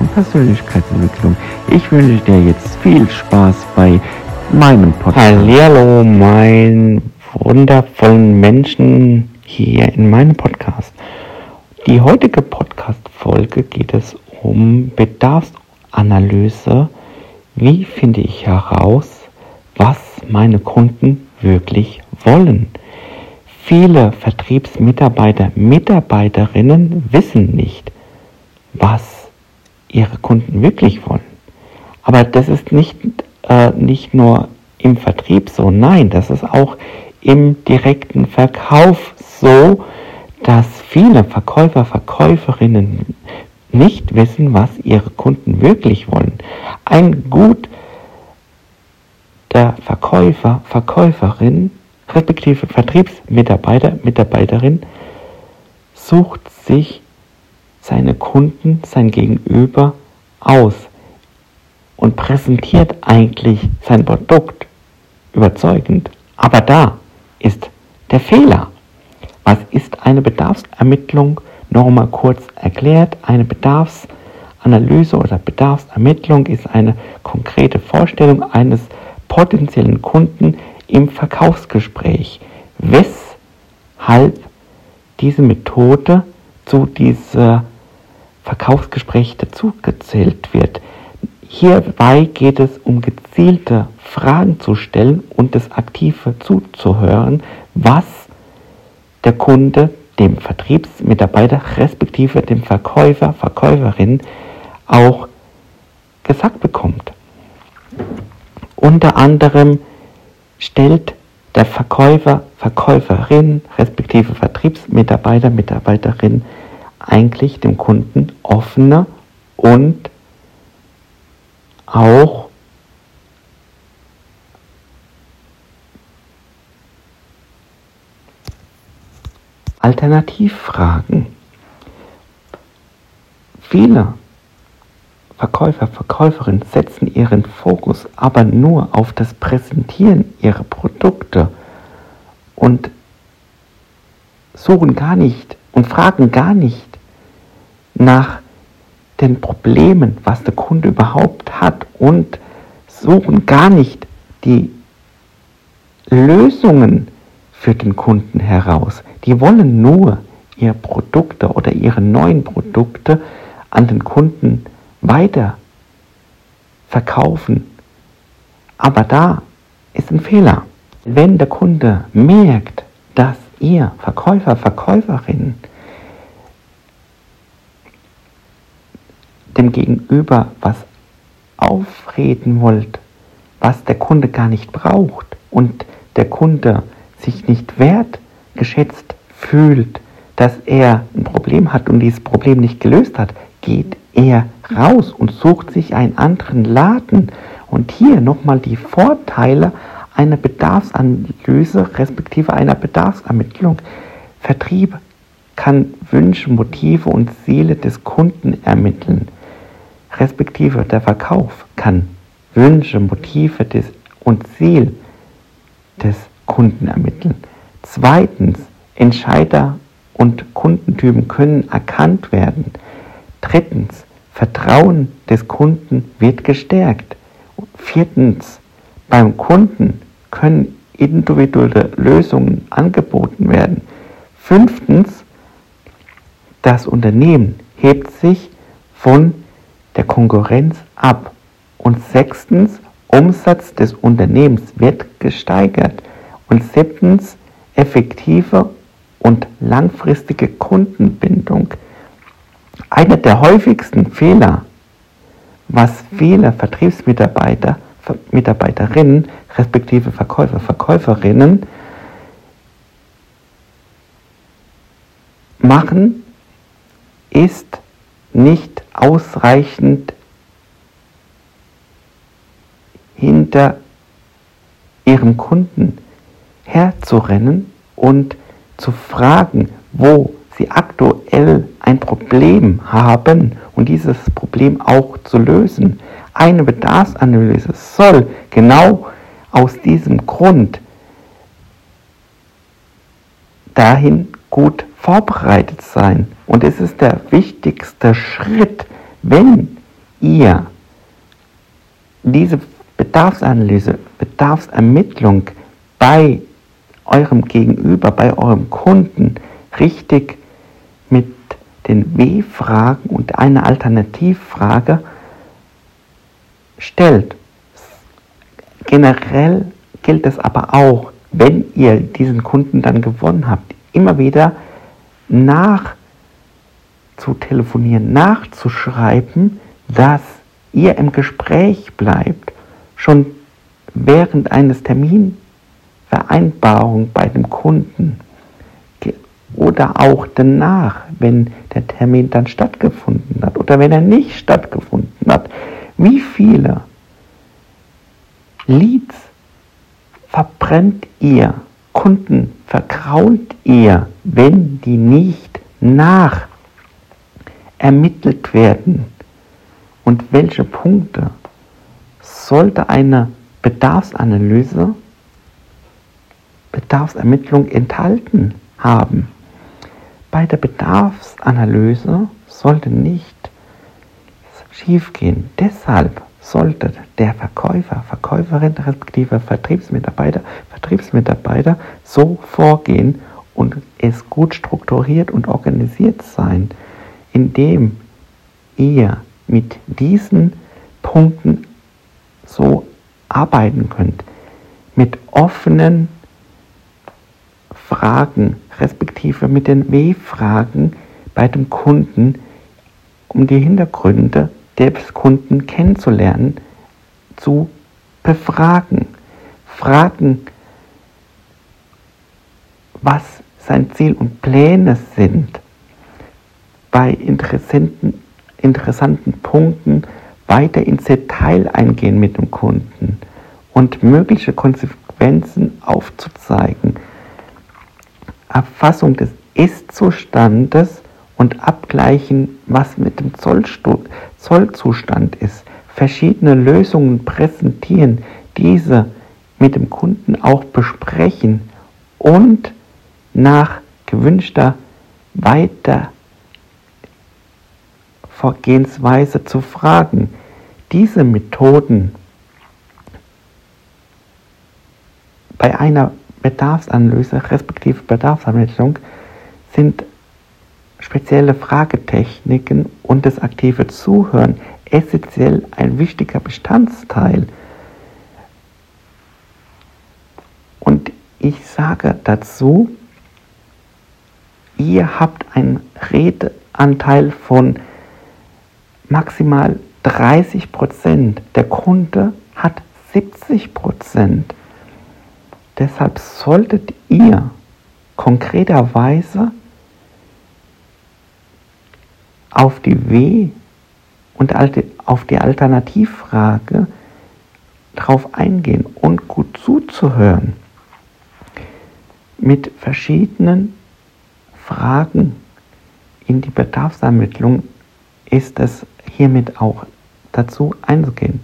und Persönlichkeitsentwicklung. Ich wünsche dir jetzt viel Spaß bei meinem Podcast. Hallo, mein wundervollen Menschen hier in meinem Podcast. Die heutige Podcast-Folge geht es um Bedarfsanalyse. Wie finde ich heraus, was meine Kunden wirklich wollen? Viele Vertriebsmitarbeiter, Mitarbeiterinnen wissen nicht, was ihre Kunden wirklich wollen. Aber das ist nicht, äh, nicht nur im Vertrieb so, nein, das ist auch im direkten Verkauf so, dass viele Verkäufer, Verkäuferinnen nicht wissen, was ihre Kunden wirklich wollen. Ein gut der Verkäufer, Verkäuferin respektive Vertriebsmitarbeiter, Mitarbeiterin sucht sich seine Kunden, sein Gegenüber aus und präsentiert eigentlich sein Produkt überzeugend. Aber da ist der Fehler. Was ist eine Bedarfsermittlung? Nochmal kurz erklärt, eine Bedarfsanalyse oder Bedarfsermittlung ist eine konkrete Vorstellung eines potenziellen Kunden, im Verkaufsgespräch, weshalb diese Methode zu diesem Verkaufsgespräch dazugezählt wird. Hierbei geht es um gezielte Fragen zu stellen und das aktive zuzuhören, was der Kunde dem Vertriebsmitarbeiter respektive dem Verkäufer, Verkäuferin auch gesagt bekommt. Unter anderem stellt der Verkäufer, Verkäuferin, respektive Vertriebsmitarbeiter, Mitarbeiterin eigentlich dem Kunden offene und auch Alternativfragen. Viele Verkäufer, Verkäuferinnen setzen ihren Fokus aber nur auf das Präsentieren ihrer Produkte und suchen gar nicht und fragen gar nicht nach den Problemen, was der Kunde überhaupt hat und suchen gar nicht die Lösungen für den Kunden heraus. Die wollen nur ihre Produkte oder ihre neuen Produkte an den Kunden weiter verkaufen. Aber da ist ein Fehler. Wenn der Kunde merkt, dass ihr Verkäufer, Verkäuferin dem Gegenüber was aufreden wollt, was der Kunde gar nicht braucht und der Kunde sich nicht wertgeschätzt fühlt, dass er ein Problem hat und dieses Problem nicht gelöst hat, geht er raus und sucht sich einen anderen Laden. Und hier nochmal die Vorteile einer Bedarfsanalyse respektive einer Bedarfsermittlung. Vertrieb kann Wünsche, Motive und Ziele des Kunden ermitteln, respektive der Verkauf kann Wünsche, Motive des und Ziel des Kunden ermitteln. Zweitens, Entscheider und Kundentypen können erkannt werden. Drittens, Vertrauen des Kunden wird gestärkt. Viertens, beim Kunden können individuelle Lösungen angeboten werden. Fünftens, das Unternehmen hebt sich von der Konkurrenz ab. Und sechstens, Umsatz des Unternehmens wird gesteigert. Und siebtens, effektive und langfristige Kundenbindung. Einer der häufigsten Fehler, was viele Vertriebsmitarbeiter, Mitarbeiterinnen, respektive Verkäufer, Verkäuferinnen machen, ist nicht ausreichend hinter ihrem Kunden herzurennen und zu fragen, wo sie aktuell ein Problem haben und dieses Problem auch zu lösen. Eine Bedarfsanalyse soll genau aus diesem Grund dahin gut vorbereitet sein. Und es ist der wichtigste Schritt, wenn ihr diese Bedarfsanalyse, Bedarfsermittlung bei eurem Gegenüber, bei eurem Kunden richtig mit den W-Fragen und einer Alternativfrage stellt. Generell gilt es aber auch, wenn ihr diesen Kunden dann gewonnen habt, immer wieder nach zu telefonieren, nachzuschreiben, dass ihr im Gespräch bleibt, schon während eines Terminvereinbarung bei dem Kunden oder auch danach, wenn der Termin dann stattgefunden hat oder wenn er nicht stattgefunden hat, wie viele Leads verbrennt ihr, Kunden verkrault ihr, wenn die nicht nach ermittelt werden und welche Punkte sollte eine Bedarfsanalyse, Bedarfsermittlung enthalten haben. Bei der Bedarfsanalyse sollte nicht schiefgehen. Deshalb sollte der Verkäufer, Verkäuferin respektive Vertriebsmitarbeiter, Vertriebsmitarbeiter so vorgehen und es gut strukturiert und organisiert sein, indem ihr mit diesen Punkten so arbeiten könnt. Mit offenen Fragen, respektive mit den W-Fragen bei dem Kunden, um die Hintergründe des Kunden kennenzulernen, zu befragen. Fragen, was sein Ziel und Pläne sind bei interessanten, interessanten Punkten weiter ins Detail eingehen mit dem Kunden und mögliche Konsequenzen aufzuzeigen. Erfassung des Ist-Zustandes und abgleichen, was mit dem Zollzustand ist. Verschiedene Lösungen präsentieren, diese mit dem Kunden auch besprechen und nach gewünschter weiter Vorgehensweise zu fragen. Diese Methoden bei einer Bedarfsanalyse respektive Bedarfsermittlung sind spezielle Fragetechniken und das aktive Zuhören essentiell ein wichtiger Bestandteil. Und ich sage dazu, ihr habt einen Redeanteil von maximal 30 Prozent. Der Kunde hat 70 Prozent. Deshalb solltet ihr konkreterweise auf die W und auf die Alternativfrage drauf eingehen und gut zuzuhören. Mit verschiedenen Fragen in die Bedarfsermittlung ist es hiermit auch dazu einzugehen.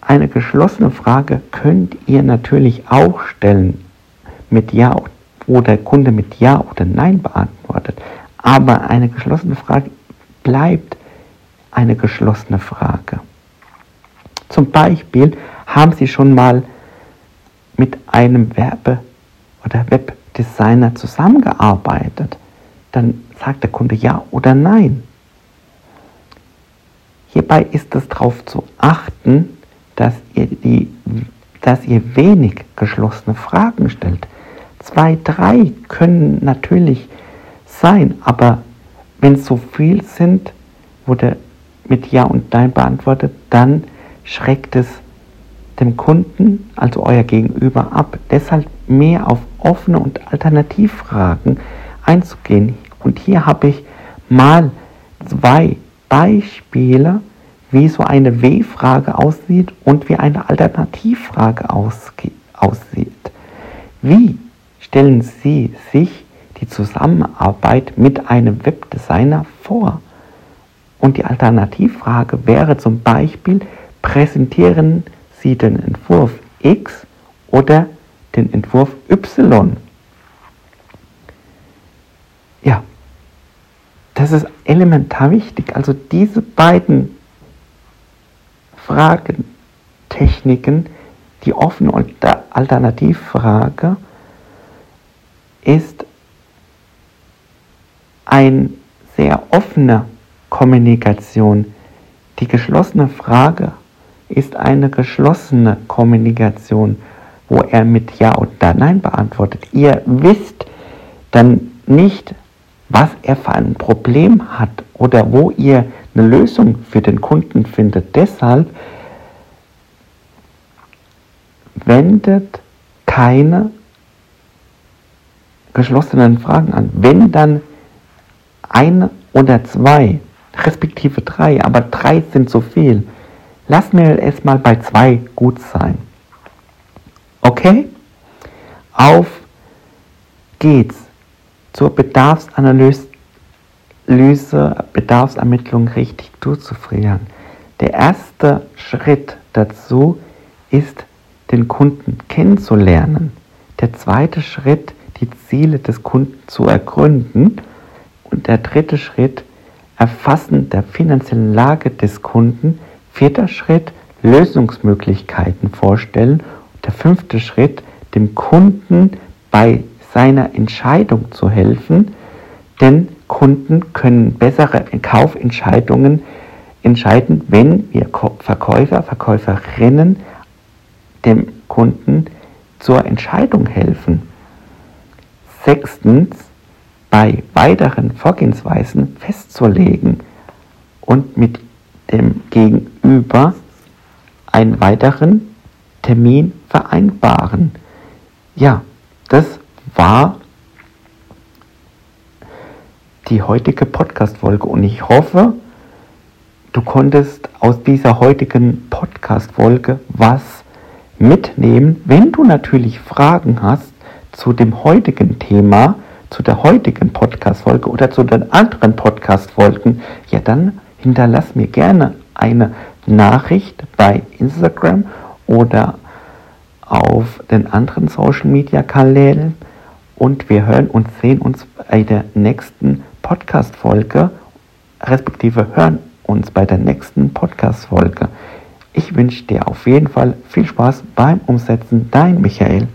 Eine geschlossene Frage könnt ihr natürlich auch stellen mit Ja, wo der Kunde mit Ja oder Nein beantwortet. Aber eine geschlossene Frage bleibt eine geschlossene Frage. Zum Beispiel haben Sie schon mal mit einem Werbe- oder Webdesigner zusammengearbeitet. Dann sagt der Kunde Ja oder Nein. Hierbei ist es darauf zu achten, dass ihr, die, dass ihr wenig geschlossene Fragen stellt. Zwei, drei können natürlich sein, aber wenn es so viel sind, wurde mit Ja und Nein beantwortet, dann schreckt es dem Kunden, also euer Gegenüber, ab. Deshalb mehr auf offene und Alternativfragen einzugehen. Und hier habe ich mal zwei Beispiele, wie so eine W-Frage aussieht und wie eine Alternativfrage aussieht. Wie stellen Sie sich die Zusammenarbeit mit einem Webdesigner vor? Und die Alternativfrage wäre zum Beispiel, präsentieren Sie den Entwurf X oder den Entwurf Y? Das ist elementar wichtig. Also diese beiden Fragetechniken, die offene Alternativfrage ist eine sehr offene Kommunikation. Die geschlossene Frage ist eine geschlossene Kommunikation, wo er mit Ja oder Nein beantwortet. Ihr wisst dann nicht, was er für ein Problem hat oder wo ihr eine Lösung für den Kunden findet. Deshalb wendet keine geschlossenen Fragen an. Wenn dann eine oder zwei, respektive drei, aber drei sind zu viel. Lass mir es mal bei zwei gut sein. Okay? Auf geht's zur Bedarfsanalyse, Bedarfsermittlung richtig durchzuführen. Der erste Schritt dazu ist, den Kunden kennenzulernen. Der zweite Schritt, die Ziele des Kunden zu ergründen. Der dritte Schritt, Erfassen der finanziellen Lage des Kunden. Vierter Schritt, Lösungsmöglichkeiten vorstellen. Der fünfte Schritt, dem Kunden bei seiner Entscheidung zu helfen, denn Kunden können bessere Kaufentscheidungen entscheiden, wenn wir Verkäufer, Verkäuferinnen dem Kunden zur Entscheidung helfen. Sechstens, bei weiteren Vorgehensweisen festzulegen und mit dem Gegenüber einen weiteren Termin vereinbaren. Ja, das war die heutige Podcast-Folge und ich hoffe, du konntest aus dieser heutigen Podcast-Folge was mitnehmen. Wenn du natürlich Fragen hast zu dem heutigen Thema, zu der heutigen Podcast-Folge oder zu den anderen Podcast-Folgen, ja dann hinterlass mir gerne eine Nachricht bei Instagram oder auf den anderen Social-Media-Kanälen und wir hören und sehen uns bei der nächsten Podcast-Folge, respektive hören uns bei der nächsten Podcast-Folge. Ich wünsche dir auf jeden Fall viel Spaß beim Umsetzen. Dein Michael.